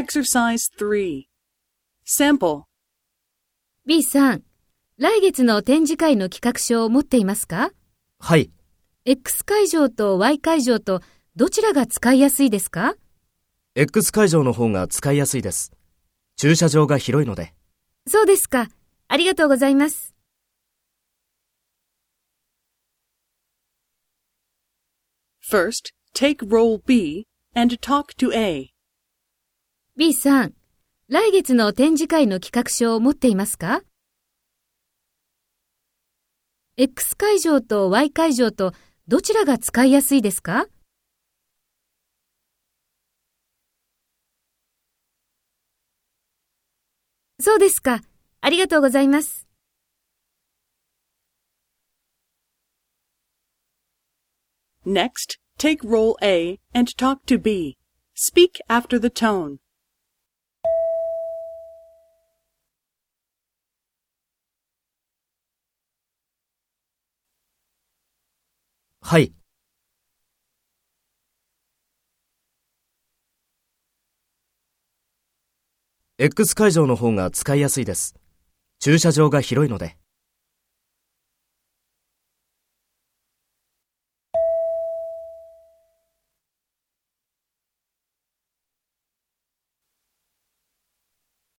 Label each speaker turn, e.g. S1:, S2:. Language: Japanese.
S1: Exercise 3. Sample.
S2: B さん、来月の展示会の企画書を持っていますか？
S3: はい。
S2: ?X 会場と Y 会場とどちらが使いやすいですか
S3: ？X 会場の方が使いやすいです。駐車場が広いので。
S2: そうですか。ありがとうございます。
S1: First, take role B and talk to A.
S2: B さん、来月の展示会の企画書を持っていますか ?X 会場と Y 会場とどちらが使いやすいですか？そうですか。ありがとうございます。
S1: Next, take role A and talk to B. Speak after the tone.
S3: はい。X 会場の方が使いやすいです。駐車場が広いので。